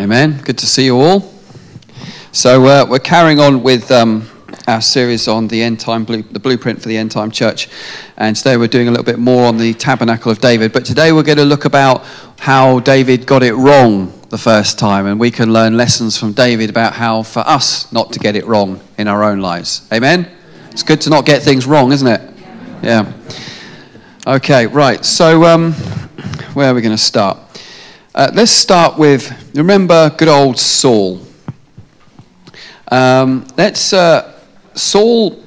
Amen. Good to see you all. So uh, we're carrying on with um, our series on the end time, blue, the blueprint for the end time church, and today we're doing a little bit more on the tabernacle of David. But today we're going to look about how David got it wrong the first time, and we can learn lessons from David about how for us not to get it wrong in our own lives. Amen. It's good to not get things wrong, isn't it? Yeah. Okay. Right. So um, where are we going to start? Uh, let's start with remember good old Saul. Um, let's uh, Saul.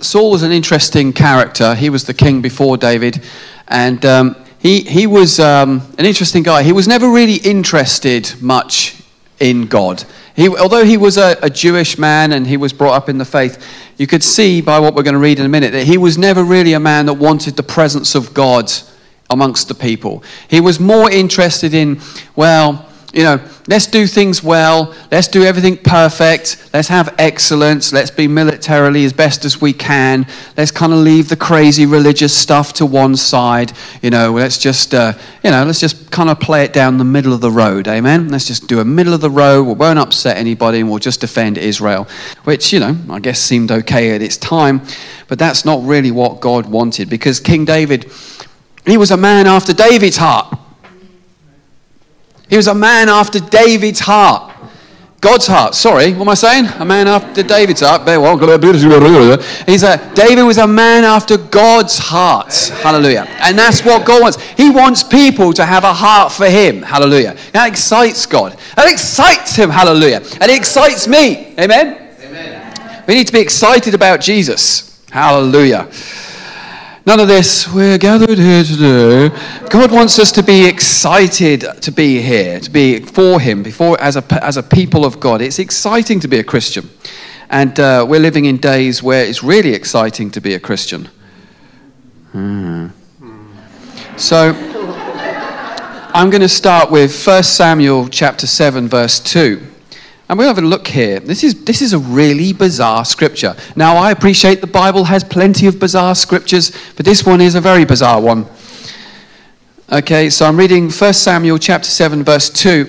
Saul was an interesting character. He was the king before David, and um, he he was um, an interesting guy. He was never really interested much in God. He, although he was a, a Jewish man and he was brought up in the faith, you could see by what we're going to read in a minute that he was never really a man that wanted the presence of God amongst the people. He was more interested in, well, you know, let's do things well, let's do everything perfect, let's have excellence, let's be militarily as best as we can, let's kind of leave the crazy religious stuff to one side, you know, let's just, uh, you know, let's just kind of play it down the middle of the road, amen? Let's just do a middle of the road, we won't upset anybody, and we'll just defend Israel, which, you know, I guess seemed okay at its time, but that's not really what God wanted, because King David he was a man after David's heart. He was a man after David's heart. God's heart. Sorry, what am I saying? A man after David's heart. He's a, David was a man after God's heart. Hallelujah. And that's what God wants. He wants people to have a heart for Him. Hallelujah. That excites God. That excites Him. Hallelujah. And it excites me. Amen? Amen. We need to be excited about Jesus. Hallelujah. None of this, we're gathered here today. God wants us to be excited to be here, to be for Him, before as a, as a people of God. It's exciting to be a Christian. And uh, we're living in days where it's really exciting to be a Christian. Hmm. So, I'm going to start with 1 Samuel chapter 7, verse 2. And we'll have a look here. This is, this is a really bizarre scripture. Now, I appreciate the Bible has plenty of bizarre scriptures, but this one is a very bizarre one. Okay, so I'm reading 1 Samuel chapter 7, verse 2.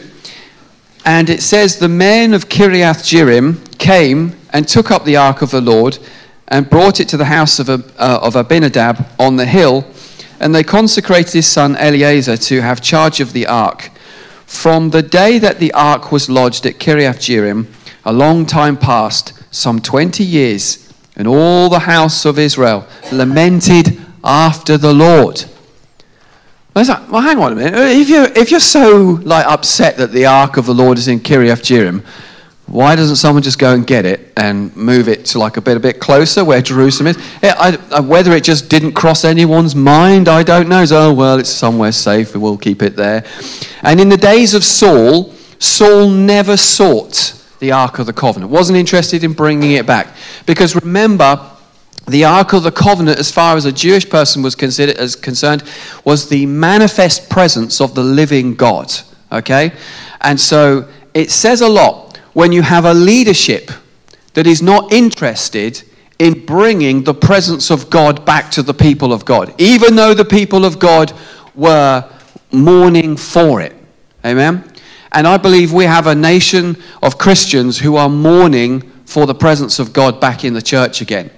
And it says, The men of Kiriath Jearim came and took up the ark of the Lord and brought it to the house of, uh, of Abinadab on the hill. And they consecrated his son Eleazar to have charge of the ark. From the day that the ark was lodged at Kiriath Jearim, a long time passed, some 20 years, and all the house of Israel lamented after the Lord. Like, well, hang on a minute. If you're, if you're so like, upset that the ark of the Lord is in Kiriath Jearim, why doesn't someone just go and get it and move it to like a bit a bit closer where Jerusalem is? I, I, whether it just didn't cross anyone's mind, I don't know. So, oh well, it's somewhere safe. We'll keep it there. And in the days of Saul, Saul never sought the Ark of the Covenant. wasn't interested in bringing it back because remember. The Ark of the Covenant, as far as a Jewish person was considered as concerned, was the manifest presence of the living God. Okay, and so it says a lot when you have a leadership that is not interested in bringing the presence of God back to the people of God, even though the people of God were mourning for it. Amen? And I believe we have a nation of Christians who are mourning for the presence of God back in the church again.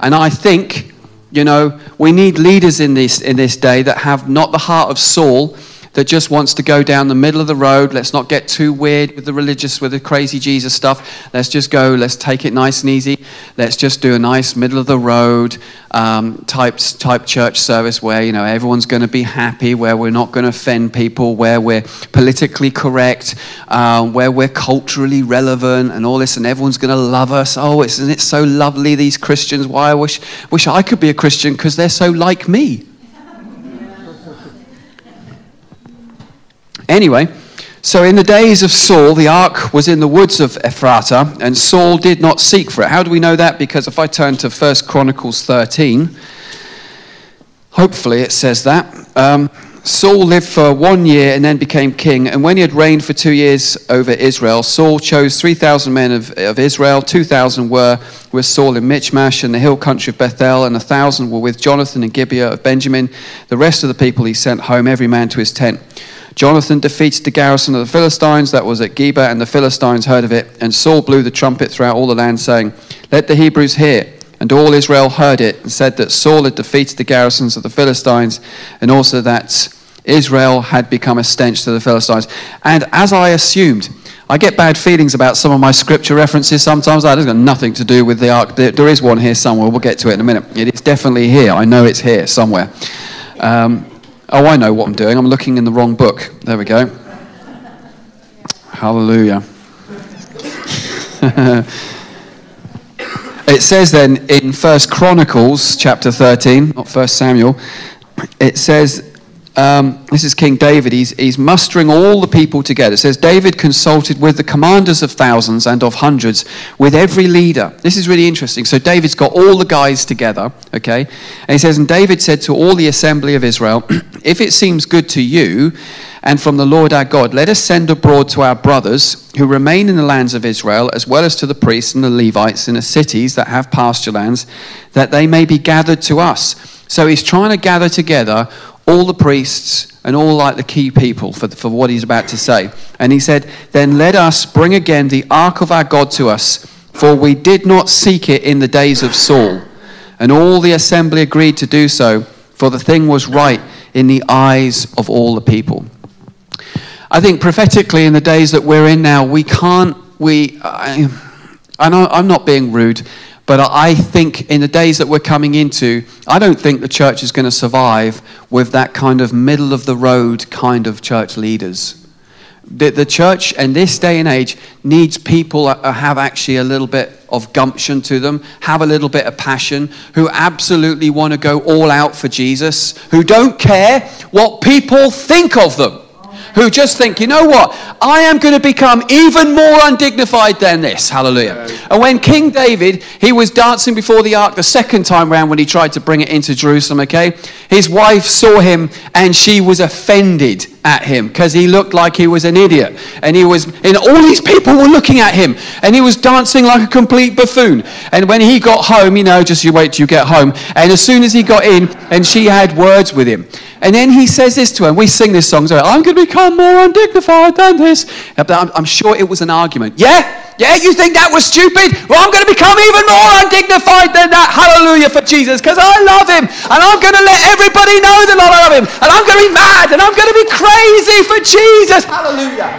And I think, you know, we need leaders in this, in this day that have not the heart of Saul that just wants to go down the middle of the road. Let's not get too weird with the religious, with the crazy Jesus stuff. Let's just go, let's take it nice and easy. Let's just do a nice middle of the road um, type, type church service where, you know, everyone's going to be happy, where we're not going to offend people, where we're politically correct, um, where we're culturally relevant and all this, and everyone's going to love us. Oh, isn't it so lovely, these Christians? Why I wish, wish I could be a Christian because they're so like me. Anyway, so in the days of Saul, the ark was in the woods of Ephrata, and Saul did not seek for it. How do we know that? Because if I turn to 1 Chronicles 13, hopefully it says that. Um, Saul lived for one year and then became king. And when he had reigned for two years over Israel, Saul chose 3,000 men of, of Israel. 2,000 were with Saul in Michmash and the hill country of Bethel, and 1,000 were with Jonathan and Gibeah of Benjamin. The rest of the people he sent home, every man to his tent. Jonathan defeated the garrison of the Philistines that was at Geba, and the Philistines heard of it. And Saul blew the trumpet throughout all the land, saying, Let the Hebrews hear. And all Israel heard it and said that Saul had defeated the garrisons of the Philistines, and also that Israel had become a stench to the Philistines. And as I assumed, I get bad feelings about some of my scripture references sometimes. That has got nothing to do with the ark. There is one here somewhere. We'll get to it in a minute. It is definitely here. I know it's here somewhere. Um, oh, I know what I'm doing. I'm looking in the wrong book. There we go. Hallelujah. it says then in First Chronicles chapter 13, not First Samuel, it says um, this is King David. He's, he's mustering all the people together. It says, David consulted with the commanders of thousands and of hundreds, with every leader. This is really interesting. So David's got all the guys together, okay? And he says, And David said to all the assembly of Israel, If it seems good to you, and from the Lord our God, let us send abroad to our brothers who remain in the lands of Israel, as well as to the priests and the Levites in the cities that have pasture lands, that they may be gathered to us. So he's trying to gather together all the priests and all like the key people for, for what he's about to say. And he said, Then let us bring again the ark of our God to us, for we did not seek it in the days of Saul. And all the assembly agreed to do so, for the thing was right in the eyes of all the people. I think prophetically, in the days that we're in now, we can't, we, I, I know I'm not being rude, but I think in the days that we're coming into, I don't think the church is going to survive with that kind of middle of the road kind of church leaders. The, the church in this day and age needs people that have actually a little bit of gumption to them, have a little bit of passion, who absolutely want to go all out for Jesus, who don't care what people think of them who just think, you know what? I am going to become even more undignified than this. Hallelujah. And when King David, he was dancing before the ark the second time round when he tried to bring it into Jerusalem, okay? His wife saw him and she was offended at him because he looked like he was an idiot. And he was, and all these people were looking at him and he was dancing like a complete buffoon. And when he got home, you know, just you wait till you get home. And as soon as he got in, and she had words with him. And then he says this to her, and we sing this song, so I'm going to become more undignified than this. I'm sure it was an argument. Yeah? Yeah, you think that was stupid? Well, I'm going to become even more undignified than that. Hallelujah for Jesus, because I love him. And I'm going to let everybody know that I love him. And I'm going to be mad, and I'm going to be crazy for Jesus. Hallelujah.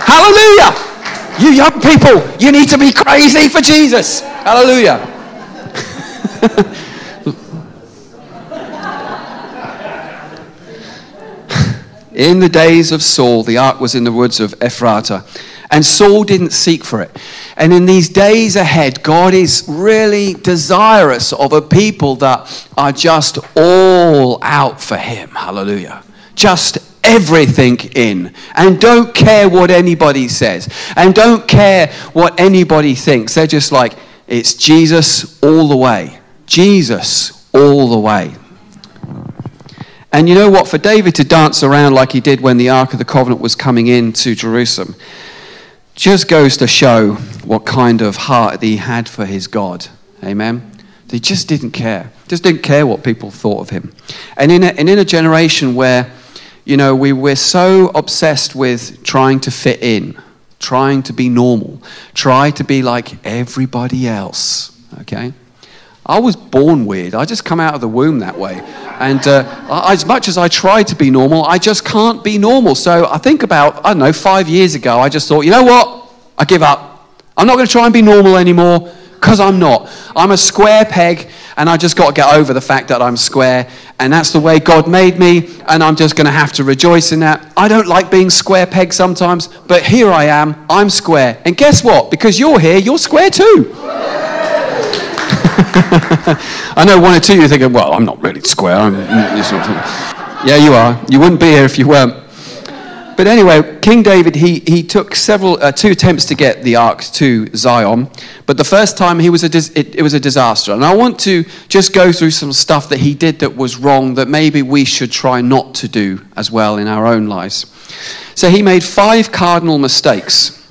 Hallelujah. You young people, you need to be crazy for Jesus. Hallelujah. In the days of Saul, the ark was in the woods of Ephratah, and Saul didn't seek for it. And in these days ahead, God is really desirous of a people that are just all out for Him. Hallelujah. Just everything in and don't care what anybody says and don't care what anybody thinks. They're just like, it's Jesus all the way. Jesus all the way. And you know what? For David to dance around like he did when the Ark of the Covenant was coming into Jerusalem just goes to show what kind of heart he had for his God. Amen. He just didn't care. Just didn't care what people thought of him. And in a, and in a generation where, you know, we, we're so obsessed with trying to fit in, trying to be normal, try to be like everybody else, okay? I was born weird. I just come out of the womb that way. And uh, as much as I try to be normal, I just can't be normal. So I think about, I don't know, five years ago, I just thought, you know what? I give up. I'm not going to try and be normal anymore because I'm not. I'm a square peg, and I just got to get over the fact that I'm square. And that's the way God made me, and I'm just going to have to rejoice in that. I don't like being square peg sometimes, but here I am. I'm square. And guess what? Because you're here, you're square too. I know one or two of you are thinking, well, I'm not really square. I'm, yeah, you are. You wouldn't be here if you weren't. But anyway, King David, he, he took several, uh, two attempts to get the ark to Zion. But the first time, he was a dis- it, it was a disaster. And I want to just go through some stuff that he did that was wrong that maybe we should try not to do as well in our own lives. So he made five cardinal mistakes.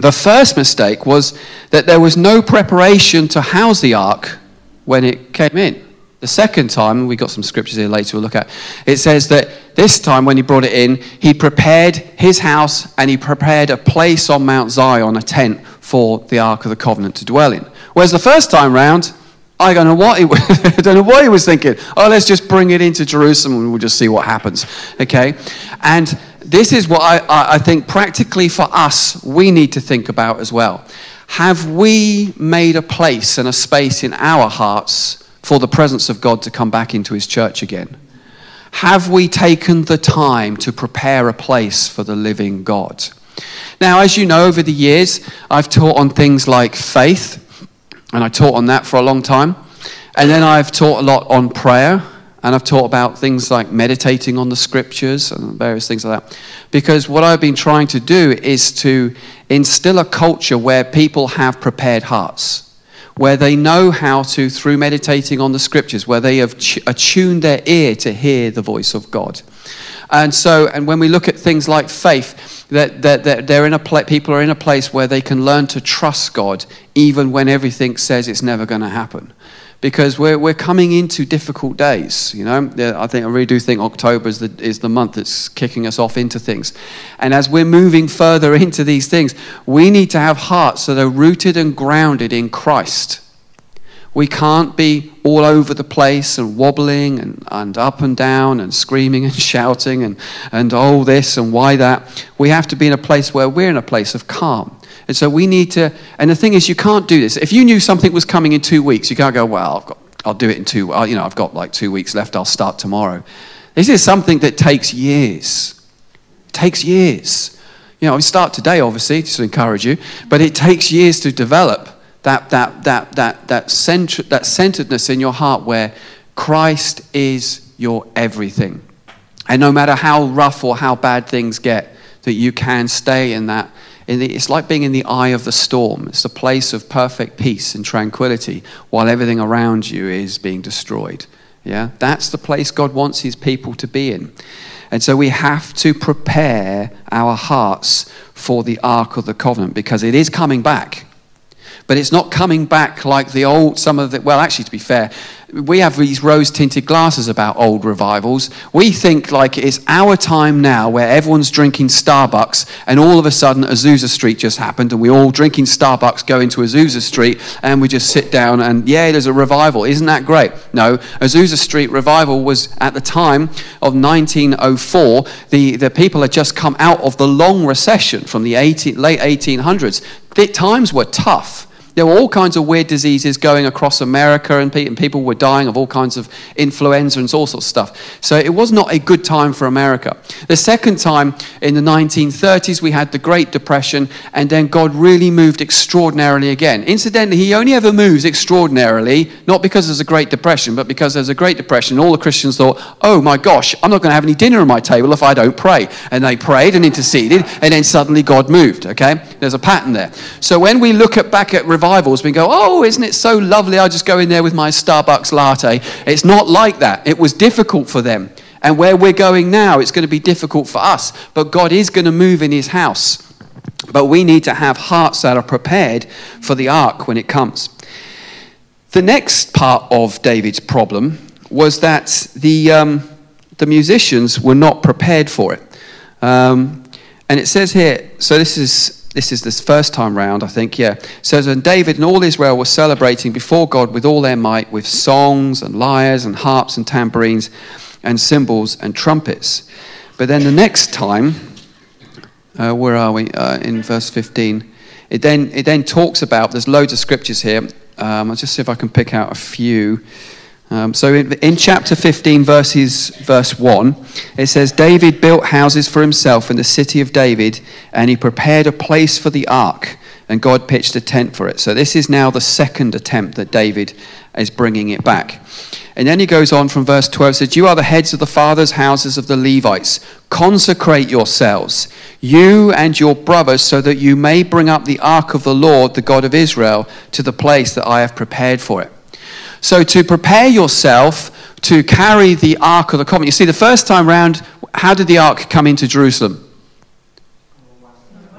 The first mistake was that there was no preparation to house the ark when it came in. The second time, we got some scriptures here later we'll look at, it says that this time when he brought it in, he prepared his house and he prepared a place on Mount Zion, a tent for the Ark of the Covenant to dwell in. Whereas the first time round, I don't know what he, I don't know what he was thinking. Oh, let's just bring it into Jerusalem and we'll just see what happens. Okay? And this is what I, I think practically for us we need to think about as well. Have we made a place and a space in our hearts for the presence of God to come back into his church again? Have we taken the time to prepare a place for the living God? Now, as you know, over the years, I've taught on things like faith, and I taught on that for a long time. And then I've taught a lot on prayer, and I've taught about things like meditating on the scriptures and various things like that. Because what I've been trying to do is to instill a culture where people have prepared hearts where they know how to, through meditating on the scriptures, where they have attuned their ear to hear the voice of God. And so, and when we look at things like faith, that, that, that they're in a pla- people are in a place where they can learn to trust God even when everything says it's never going to happen because we're, we're coming into difficult days. You know, I think I really do think October is the, is the month that's kicking us off into things. And as we're moving further into these things, we need to have hearts that are rooted and grounded in Christ. We can't be all over the place and wobbling and, and up and down and screaming and shouting and, and oh, this and why that. We have to be in a place where we're in a place of calm. And so we need to, and the thing is, you can't do this. If you knew something was coming in two weeks, you can't go, well, I've got, I'll do it in two, you know, I've got like two weeks left, I'll start tomorrow. This is something that takes years. It takes years. You know, we start today, obviously, just to encourage you, but it takes years to develop that, that, that, that, that, centr- that centeredness in your heart where Christ is your everything. And no matter how rough or how bad things get, that you can stay in that it's like being in the eye of the storm. It's the place of perfect peace and tranquility while everything around you is being destroyed. Yeah? That's the place God wants his people to be in. And so we have to prepare our hearts for the Ark of the Covenant because it is coming back. But it's not coming back like the old, some of the, well, actually, to be fair, we have these rose tinted glasses about old revivals. We think like it's our time now where everyone's drinking Starbucks and all of a sudden Azusa Street just happened and we all drinking Starbucks go into Azusa Street and we just sit down and yeah, there's a revival. Isn't that great? No, Azusa Street revival was at the time of 1904. The, the people had just come out of the long recession from the 18, late 1800s. The times were tough. There were all kinds of weird diseases going across America, and, pe- and people were dying of all kinds of influenza and all sorts of stuff. So it was not a good time for America. The second time in the 1930s, we had the Great Depression, and then God really moved extraordinarily again. Incidentally, He only ever moves extraordinarily, not because there's a Great Depression, but because there's a Great Depression. All the Christians thought, oh my gosh, I'm not going to have any dinner on my table if I don't pray. And they prayed and interceded, and then suddenly God moved, okay? There's a pattern there. So when we look at, back at revivals, we go, oh, isn't it so lovely? I just go in there with my Starbucks latte. It's not like that. It was difficult for them. And where we're going now, it's going to be difficult for us. But God is going to move in his house. But we need to have hearts that are prepared for the ark when it comes. The next part of David's problem was that the, um, the musicians were not prepared for it. Um, and it says here, so this is this is this first time round, I think, yeah. So And David and all Israel were celebrating before God with all their might, with songs and lyres and harps and tambourines and cymbals and trumpets. But then the next time, uh, where are we? Uh, in verse 15. It then, it then talks about, there's loads of scriptures here. Um, I'll just see if I can pick out a few. Um, so in, in, chapter 15, verses, verse 1, it says, David built houses for himself in the city of David, and he prepared a place for the ark, and God pitched a tent for it. So this is now the second attempt that David is bringing it back. And then he goes on from verse 12, says, You are the heads of the fathers' houses of the Levites. Consecrate yourselves, you and your brothers, so that you may bring up the ark of the Lord, the God of Israel, to the place that I have prepared for it. So, to prepare yourself to carry the Ark of the Covenant. You see, the first time round, how did the Ark come into Jerusalem?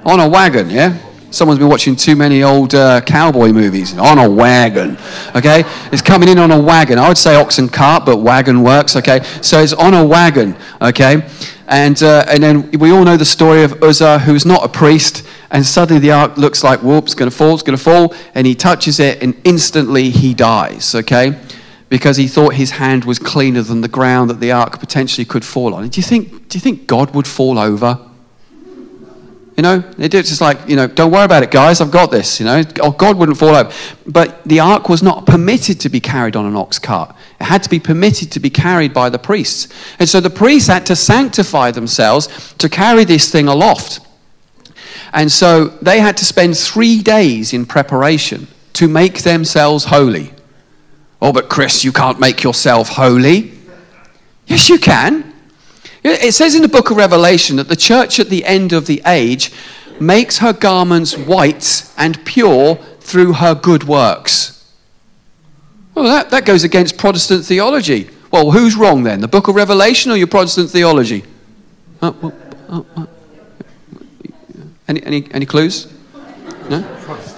On a wagon, yeah? Someone's been watching too many old uh, cowboy movies. On a wagon, okay? It's coming in on a wagon. I would say ox and cart, but wagon works, okay? So it's on a wagon, okay? And, uh, and then we all know the story of Uzzah, who's not a priest, and suddenly the ark looks like, whoops, going to fall, it's going to fall, and he touches it, and instantly he dies, okay? Because he thought his hand was cleaner than the ground that the ark potentially could fall on. Do you think, do you think God would fall over? You know, they just like, you know, don't worry about it, guys, I've got this, you know. Oh, God wouldn't fall over. But the ark was not permitted to be carried on an ox cart. It had to be permitted to be carried by the priests. And so the priests had to sanctify themselves to carry this thing aloft. And so they had to spend three days in preparation to make themselves holy. Oh, but Chris, you can't make yourself holy. Yes, you can. It says in the book of Revelation that the church at the end of the age makes her garments white and pure through her good works. Well, that, that goes against Protestant theology. Well, who's wrong then? The book of Revelation or your Protestant theology? Uh, uh, uh, any, any, any clues? No?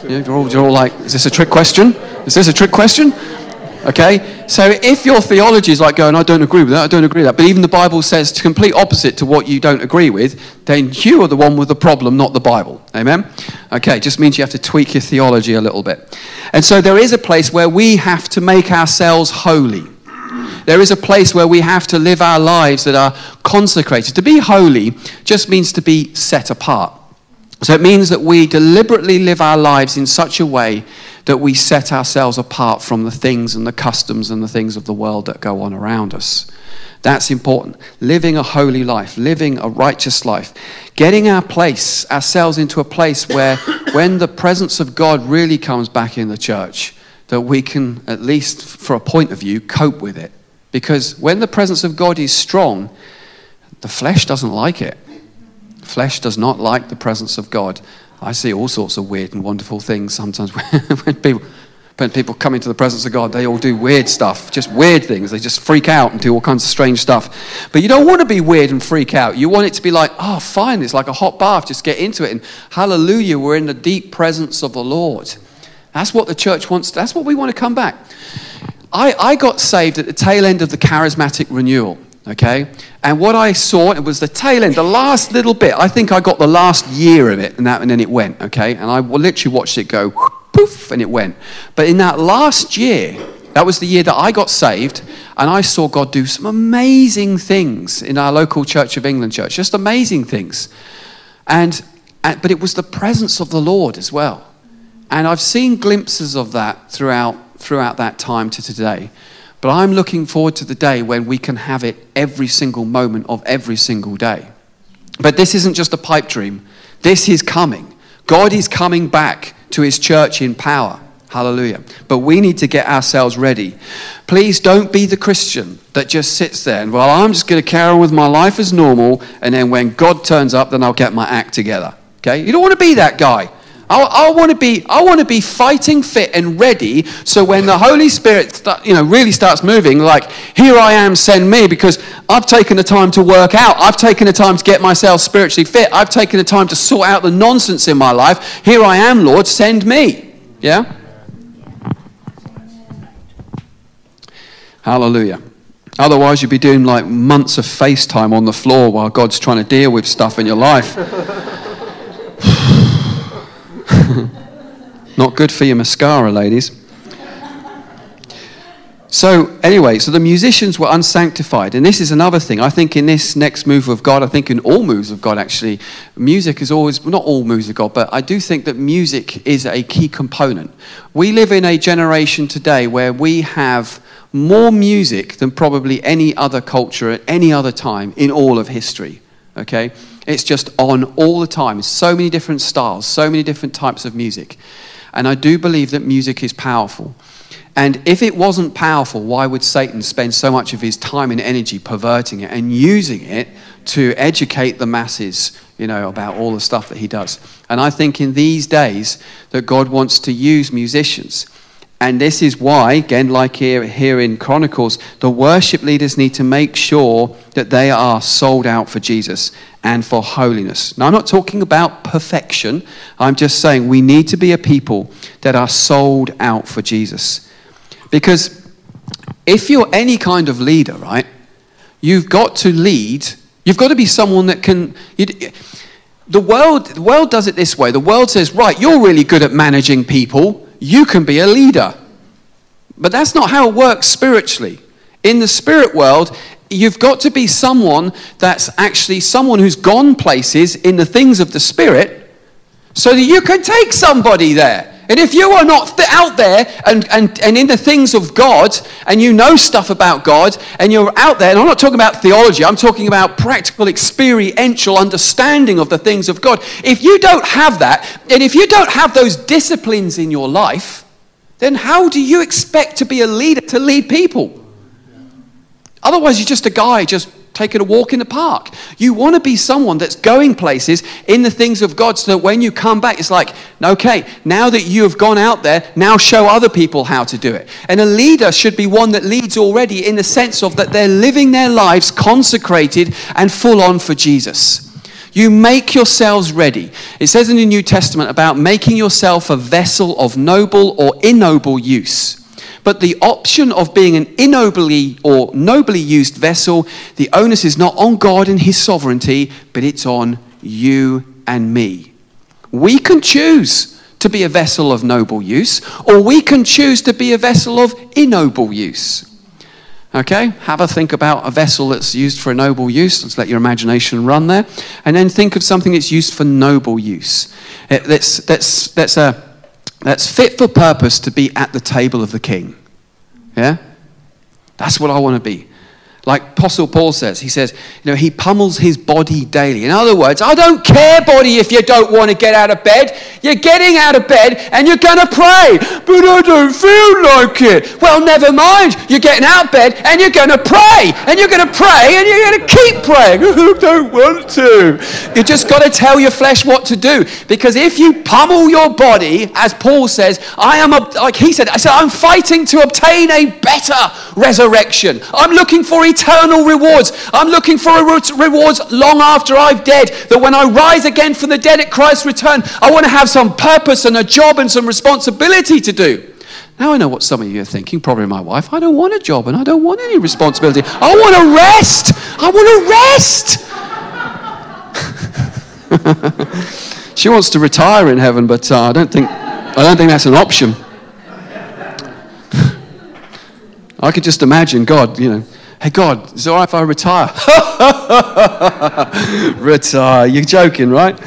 You're, all, you're all like, is this a trick question? Is this a trick question? Okay? So if your theology is like going, I don't agree with that, I don't agree with that, but even the Bible says the complete opposite to what you don't agree with, then you are the one with the problem, not the Bible. Amen? Okay, just means you have to tweak your theology a little bit. And so there is a place where we have to make ourselves holy. There is a place where we have to live our lives that are consecrated. To be holy just means to be set apart. So it means that we deliberately live our lives in such a way that we set ourselves apart from the things and the customs and the things of the world that go on around us. That's important. Living a holy life, living a righteous life, getting our place, ourselves into a place where when the presence of God really comes back in the church, that we can, at least for a point of view, cope with it. Because when the presence of God is strong, the flesh doesn't like it. Flesh does not like the presence of God. I see all sorts of weird and wonderful things sometimes when people, when people come into the presence of God. They all do weird stuff, just weird things. They just freak out and do all kinds of strange stuff. But you don't want to be weird and freak out. You want it to be like, oh, fine, it's like a hot bath. Just get into it. And hallelujah, we're in the deep presence of the Lord. That's what the church wants. That's what we want to come back. I, I got saved at the tail end of the charismatic renewal okay? And what I saw, it was the tail end, the last little bit. I think I got the last year of it, and, that, and then it went, okay? And I literally watched it go poof, and it went. But in that last year, that was the year that I got saved, and I saw God do some amazing things in our local Church of England church, just amazing things. And, and but it was the presence of the Lord as well. And I've seen glimpses of that throughout, throughout that time to today. But I'm looking forward to the day when we can have it every single moment of every single day. But this isn't just a pipe dream, this is coming. God is coming back to his church in power. Hallelujah. But we need to get ourselves ready. Please don't be the Christian that just sits there and, well, I'm just going to carry on with my life as normal, and then when God turns up, then I'll get my act together. Okay? You don't want to be that guy. I, I want to be, I want to be fighting fit and ready. So when the Holy Spirit, start, you know, really starts moving, like, here I am, send me, because I've taken the time to work out. I've taken the time to get myself spiritually fit. I've taken the time to sort out the nonsense in my life. Here I am, Lord, send me. Yeah. Hallelujah. Otherwise, you'd be doing like months of FaceTime on the floor while God's trying to deal with stuff in your life. Not good for your mascara, ladies. So, anyway, so the musicians were unsanctified. And this is another thing. I think in this next move of God, I think in all moves of God, actually, music is always, not all moves of God, but I do think that music is a key component. We live in a generation today where we have more music than probably any other culture at any other time in all of history. Okay? It's just on all the time. So many different styles, so many different types of music. And I do believe that music is powerful. And if it wasn't powerful, why would Satan spend so much of his time and energy perverting it and using it to educate the masses, you know, about all the stuff that he does? And I think in these days that God wants to use musicians And this is why, again, like here, here in Chronicles, the worship leaders need to make sure that they are sold out for Jesus and for holiness. Now, I'm not talking about perfection. I'm just saying we need to be a people that are sold out for Jesus. Because if you're any kind of leader, right, you've got to lead. You've got to be someone that can. The world, the world does it this way. The world says, right, you're really good at managing people. You can be a leader. But that's not how it works spiritually. In the spirit world, you've got to be someone that's actually someone who's gone places in the things of the spirit so that you can take somebody there. And if you are not out there and, and, and in the things of God and you know stuff about God and you're out there, and I'm not talking about theology, I'm talking about practical, experiential understanding of the things of God. If you don't have that, and if you don't have those disciplines in your life, then how do you expect to be a leader to lead people? Otherwise, you're just a guy just taking a walk in the park. You want to be someone that's going places in the things of God so that when you come back, it's like, okay, now that you have gone out there, now show other people how to do it. And a leader should be one that leads already in the sense of that they're living their lives consecrated and full on for Jesus. You make yourselves ready. It says in the New Testament about making yourself a vessel of noble or ignoble use. But the option of being an ignobly or nobly used vessel, the onus is not on God and His sovereignty, but it's on you and me. We can choose to be a vessel of noble use, or we can choose to be a vessel of ignoble use. Okay, have a think about a vessel that's used for a noble use. Let's let your imagination run there. And then think of something that's used for noble use. That's, that's, that's a that's fit for purpose to be at the table of the king. Yeah? That's what I want to be. Like Apostle Paul says, he says, you know, he pummels his body daily. In other words, I don't care, body, if you don't want to get out of bed. You're getting out of bed and you're going to pray. But I don't feel like it. Well, never mind. You're getting out of bed and you're going to pray. And you're going to pray and you're going to keep praying. I don't want to. You just got to tell your flesh what to do. Because if you pummel your body, as Paul says, I am, a, like he said, I said, I'm fighting to obtain a better resurrection. I'm looking for eternal rewards. I'm looking for rewards long after I've dead. That when I rise again from the dead at Christ's return, I want to have some purpose and a job and some responsibility to do. Now I know what some of you are thinking, probably my wife. I don't want a job and I don't want any responsibility. I want to rest. I want to rest. she wants to retire in heaven, but uh, I don't think I don't think that's an option. I could just imagine God, you know, Hey, God, is it all right if I retire? retire. You're joking, right?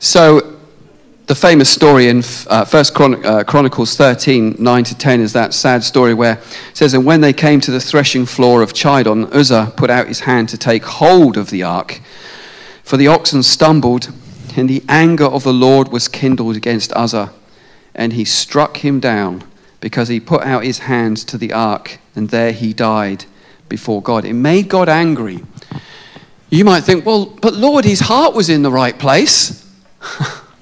So, the famous story in uh, First Chron- uh, Chronicles 13, 9 to 10 is that sad story where it says, And when they came to the threshing floor of Chidon, Uzzah put out his hand to take hold of the ark. For the oxen stumbled, and the anger of the Lord was kindled against Uzzah, and he struck him down because he put out his hands to the ark and there he died before God. It made God angry. You might think, well, but Lord, his heart was in the right place.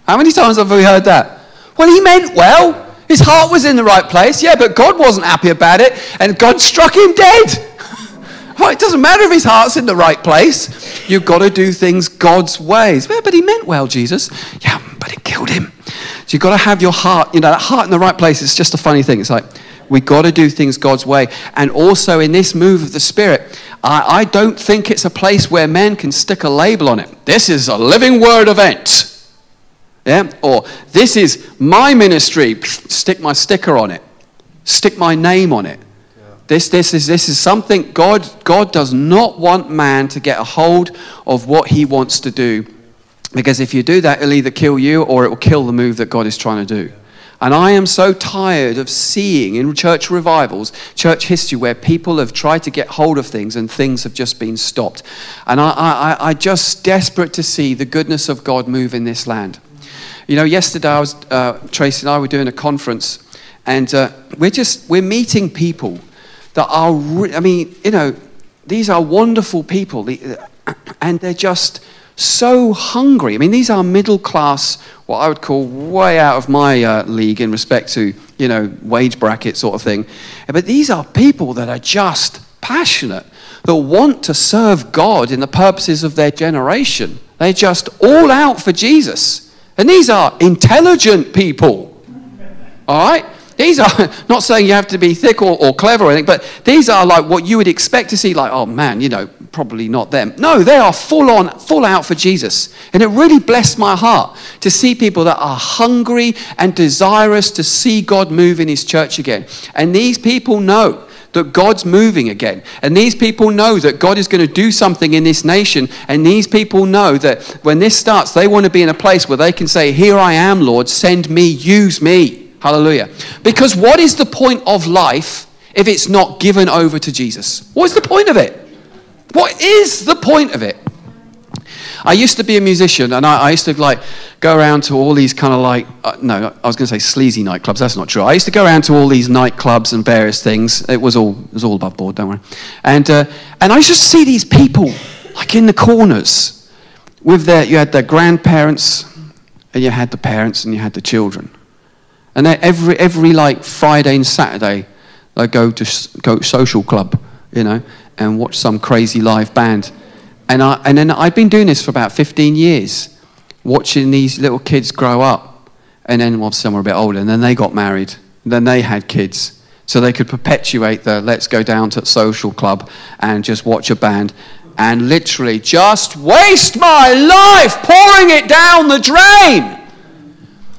How many times have we heard that? Well, he meant well. His heart was in the right place. Yeah, but God wasn't happy about it and God struck him dead. well, it doesn't matter if his heart's in the right place. You've got to do things God's ways. Yeah, but he meant well, Jesus. Yeah, but it killed him. So you've got to have your heart, you know, that heart in the right place. It's just a funny thing. It's like, we've got to do things God's way. And also in this move of the Spirit, I, I don't think it's a place where men can stick a label on it. This is a living word event. Yeah? Or this is my ministry. Stick my sticker on it. Stick my name on it. This, this, is, this is something God, God does not want man to get a hold of what he wants to do because if you do that, it'll either kill you or it will kill the move that God is trying to do. And I am so tired of seeing in church revivals, church history, where people have tried to get hold of things and things have just been stopped. And I, I, I just desperate to see the goodness of God move in this land. You know, yesterday I was, uh, Tracy and I were doing a conference, and uh, we're just, we're meeting people that are, re- I mean, you know, these are wonderful people, and they're just, so hungry. I mean, these are middle class, what I would call way out of my uh, league in respect to, you know, wage bracket sort of thing. But these are people that are just passionate, that want to serve God in the purposes of their generation. They're just all out for Jesus. And these are intelligent people. All right? These are not saying you have to be thick or, or clever or anything, but these are like what you would expect to see, like, oh man, you know, probably not them. No, they are full on, full out for Jesus. And it really blessed my heart to see people that are hungry and desirous to see God move in his church again. And these people know that God's moving again. And these people know that God is going to do something in this nation. And these people know that when this starts, they want to be in a place where they can say, Here I am, Lord, send me, use me. Hallelujah. Because what is the point of life if it's not given over to Jesus? What's the point of it? What is the point of it? I used to be a musician, and I, I used to like go around to all these kind of like uh, no, I was going to say sleazy nightclubs. That's not true. I used to go around to all these nightclubs and various things. It was all it was all above board, don't worry. And uh, and I just see these people like in the corners with their you had their grandparents, and you had the parents, and you had the children. And every, every like Friday and Saturday, I go to go social club, you know, and watch some crazy live band. And, I, and then I've been doing this for about 15 years, watching these little kids grow up. And then, well, some were a bit older, and then they got married. then they had kids. So they could perpetuate the let's go down to social club and just watch a band and literally just waste my life pouring it down the drain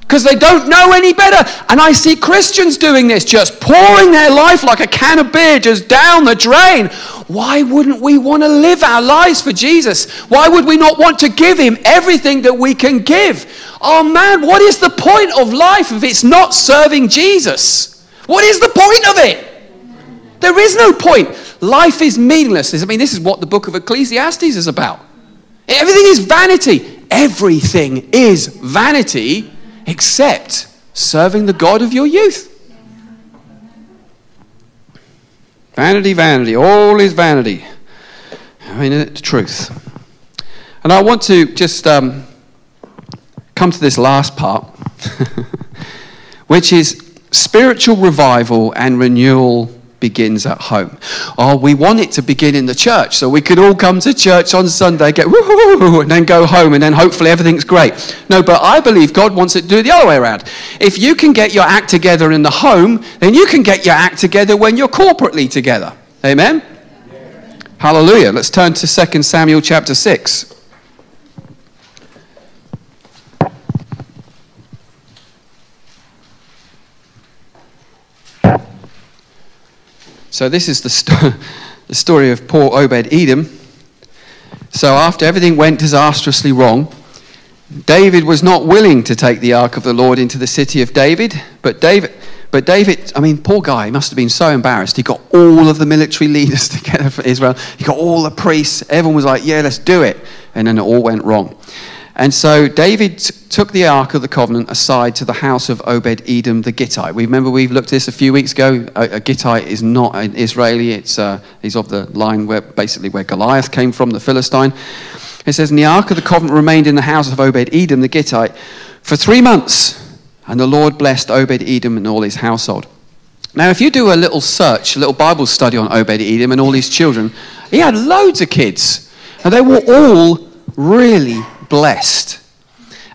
because they don't know any better. And I see Christians doing this, just pouring their life like a can of beer just down the drain. Why wouldn't we want to live our lives for Jesus? Why would we not want to give Him everything that we can give? Oh man, what is the point of life if it's not serving Jesus? What is the point of it? There is no point. Life is meaningless. I mean, this is what the book of Ecclesiastes is about. Everything is vanity. Everything is vanity except serving the God of your youth. Vanity, vanity, all is vanity. I mean, it's truth. And I want to just um, come to this last part, which is spiritual revival and renewal begins at home. Oh, we want it to begin in the church so we could all come to church on Sunday, get woo and then go home and then hopefully everything's great. No, but I believe God wants it to do the other way around. If you can get your act together in the home, then you can get your act together when you're corporately together. Amen? Hallelujah. Let's turn to 2 Samuel chapter 6. So, this is the, sto- the story of poor Obed Edom. So, after everything went disastrously wrong, David was not willing to take the ark of the Lord into the city of David, but David. But David, I mean, poor guy, he must have been so embarrassed. He got all of the military leaders together for Israel. He got all the priests. Everyone was like, yeah, let's do it. And then it all went wrong. And so David took the Ark of the Covenant aside to the house of Obed Edom the Gittite. We remember we've looked at this a few weeks ago. A, a Gittite is not an Israeli, it's, uh, he's of the line where basically where Goliath came from, the Philistine. It says, And the Ark of the Covenant remained in the house of Obed Edom the Gittite for three months, and the Lord blessed Obed Edom and all his household. Now, if you do a little search, a little Bible study on Obed Edom and all his children, he had loads of kids, and they were all really blessed.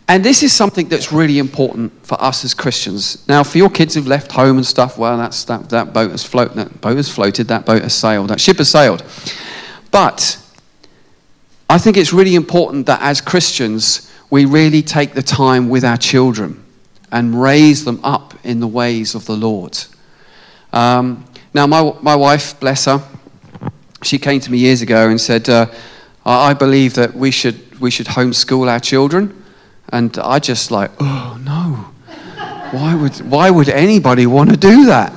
And this is something that's really important for us as Christians. Now, for your kids who've left home and stuff, well, that's, that, that boat has floated, that boat has floated, that boat has sailed, that ship has sailed. But I think it's really important that as Christians, we really take the time with our children and raise them up in the ways of the Lord. Um, now, my, my wife, bless her, she came to me years ago and said, uh, I believe that we should we should homeschool our children. And I just like, oh no. Why would, why would anybody want to do that?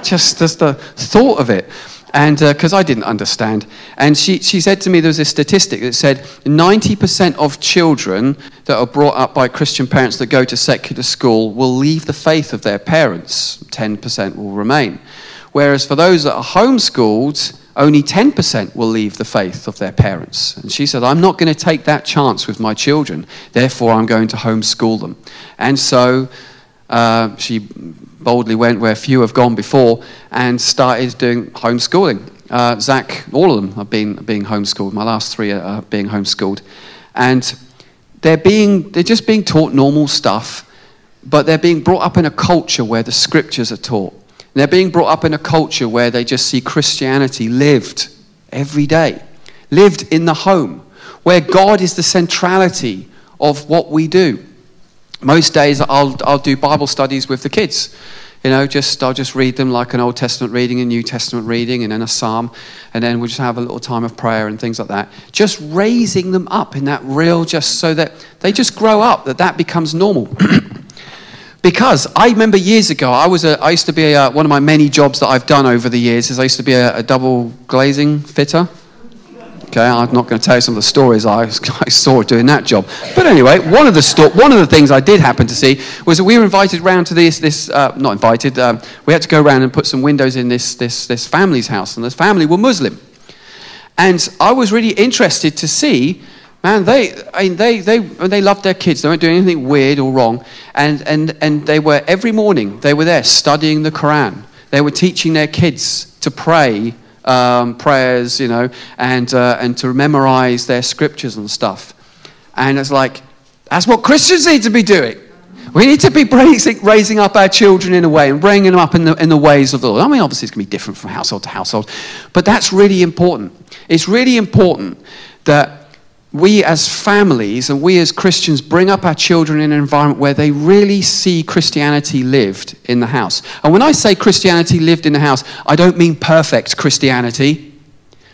just, just the thought of it. And because uh, I didn't understand. And she, she said to me there was a statistic that said 90% of children that are brought up by Christian parents that go to secular school will leave the faith of their parents, 10% will remain. Whereas for those that are homeschooled, only 10% will leave the faith of their parents. And she said, I'm not going to take that chance with my children, therefore, I'm going to homeschool them. And so uh, she boldly went where few have gone before and started doing homeschooling. Uh, Zach, all of them are being, being homeschooled. My last three are being homeschooled. And they're, being, they're just being taught normal stuff, but they're being brought up in a culture where the scriptures are taught. They're being brought up in a culture where they just see Christianity lived every day, lived in the home, where God is the centrality of what we do. Most days I'll, I'll do Bible studies with the kids. You know, just I'll just read them like an Old Testament reading, a New Testament reading, and then a psalm, and then we'll just have a little time of prayer and things like that. Just raising them up in that real, just so that they just grow up, that that becomes normal. because I remember years ago, I was a, I used to be a, one of my many jobs that I've done over the years is I used to be a, a double glazing fitter. Okay, I'm not going to tell you some of the stories I, I saw doing that job. But anyway, one of the sto- one of the things I did happen to see was that we were invited round to this this uh, not invited. Um, we had to go around and put some windows in this this this family's house, and this family were Muslim, and I was really interested to see. Man, they, I mean, they, they, they loved their kids. They weren't doing anything weird or wrong. And, and, and they were, every morning, they were there studying the Quran. They were teaching their kids to pray um, prayers, you know, and, uh, and to memorize their scriptures and stuff. And it's like, that's what Christians need to be doing. We need to be raising, raising up our children in a way and bringing them up in the, in the ways of the Lord. I mean, obviously, it's going to be different from household to household, but that's really important. It's really important that we as families and we as Christians bring up our children in an environment where they really see Christianity lived in the house. And when I say Christianity lived in the house, I don't mean perfect Christianity.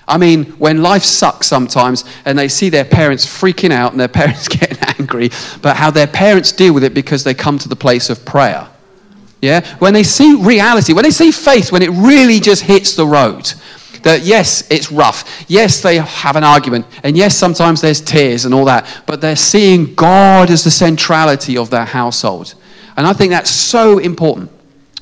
I mean, when life sucks sometimes and they see their parents freaking out and their parents getting angry, but how their parents deal with it because they come to the place of prayer. Yeah? When they see reality, when they see faith, when it really just hits the road that yes, it's rough. Yes, they have an argument. And yes, sometimes there's tears and all that. But they're seeing God as the centrality of their household. And I think that's so important.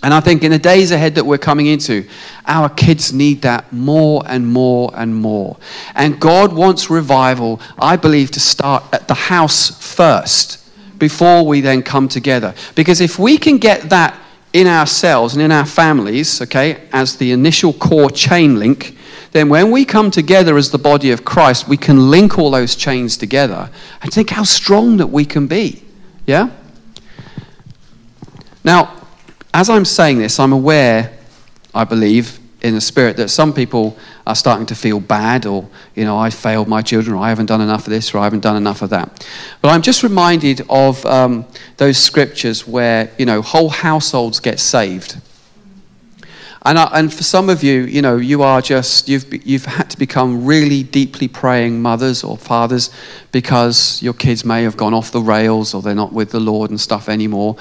And I think in the days ahead that we're coming into, our kids need that more and more and more. And God wants revival, I believe, to start at the house first before we then come together. Because if we can get that in ourselves and in our families, okay, as the initial core chain link, then when we come together as the body of Christ, we can link all those chains together and think how strong that we can be. Yeah? Now, as I'm saying this, I'm aware, I believe, in the spirit that some people are starting to feel bad or, you know, I failed my children or I haven't done enough of this or I haven't done enough of that. But I'm just reminded of um, those scriptures where, you know, whole households get saved. And, I, and for some of you, you know, you are just, you've, you've had to become really deeply praying mothers or fathers because your kids may have gone off the rails or they're not with the Lord and stuff anymore.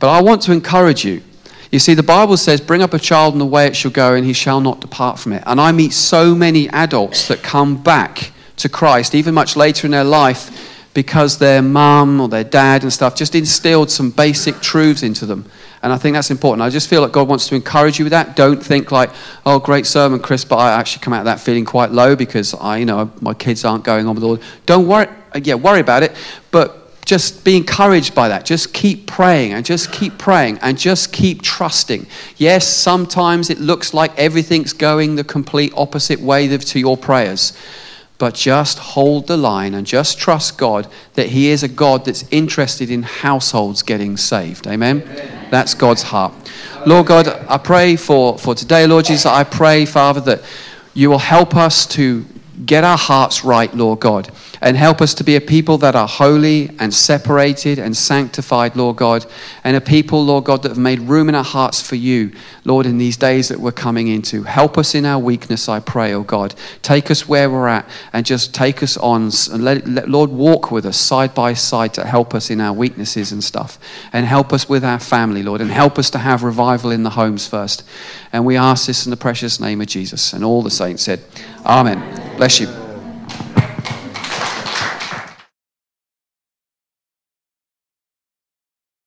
But I want to encourage you you see, the Bible says, Bring up a child in the way it shall go, and he shall not depart from it. And I meet so many adults that come back to Christ, even much later in their life, because their mum or their dad and stuff just instilled some basic truths into them. And I think that's important. I just feel like God wants to encourage you with that. Don't think like, oh, great sermon, Chris, but I actually come out of that feeling quite low because I, you know, my kids aren't going on with the Lord. Don't worry, yeah, worry about it, but just be encouraged by that. Just keep praying and just keep praying and just keep trusting. Yes, sometimes it looks like everything's going the complete opposite way to your prayers. But just hold the line and just trust God that He is a God that's interested in households getting saved. Amen? Amen. That's God's heart. Lord God, I pray for, for today, Lord Jesus. I pray, Father, that you will help us to get our hearts right, Lord God and help us to be a people that are holy and separated and sanctified, Lord God, and a people, Lord God, that have made room in our hearts for you, Lord, in these days that we're coming into. Help us in our weakness, I pray, oh God. Take us where we're at and just take us on and let, let Lord walk with us side by side to help us in our weaknesses and stuff and help us with our family, Lord, and help us to have revival in the homes first. And we ask this in the precious name of Jesus. And all the saints said, Amen. Bless you.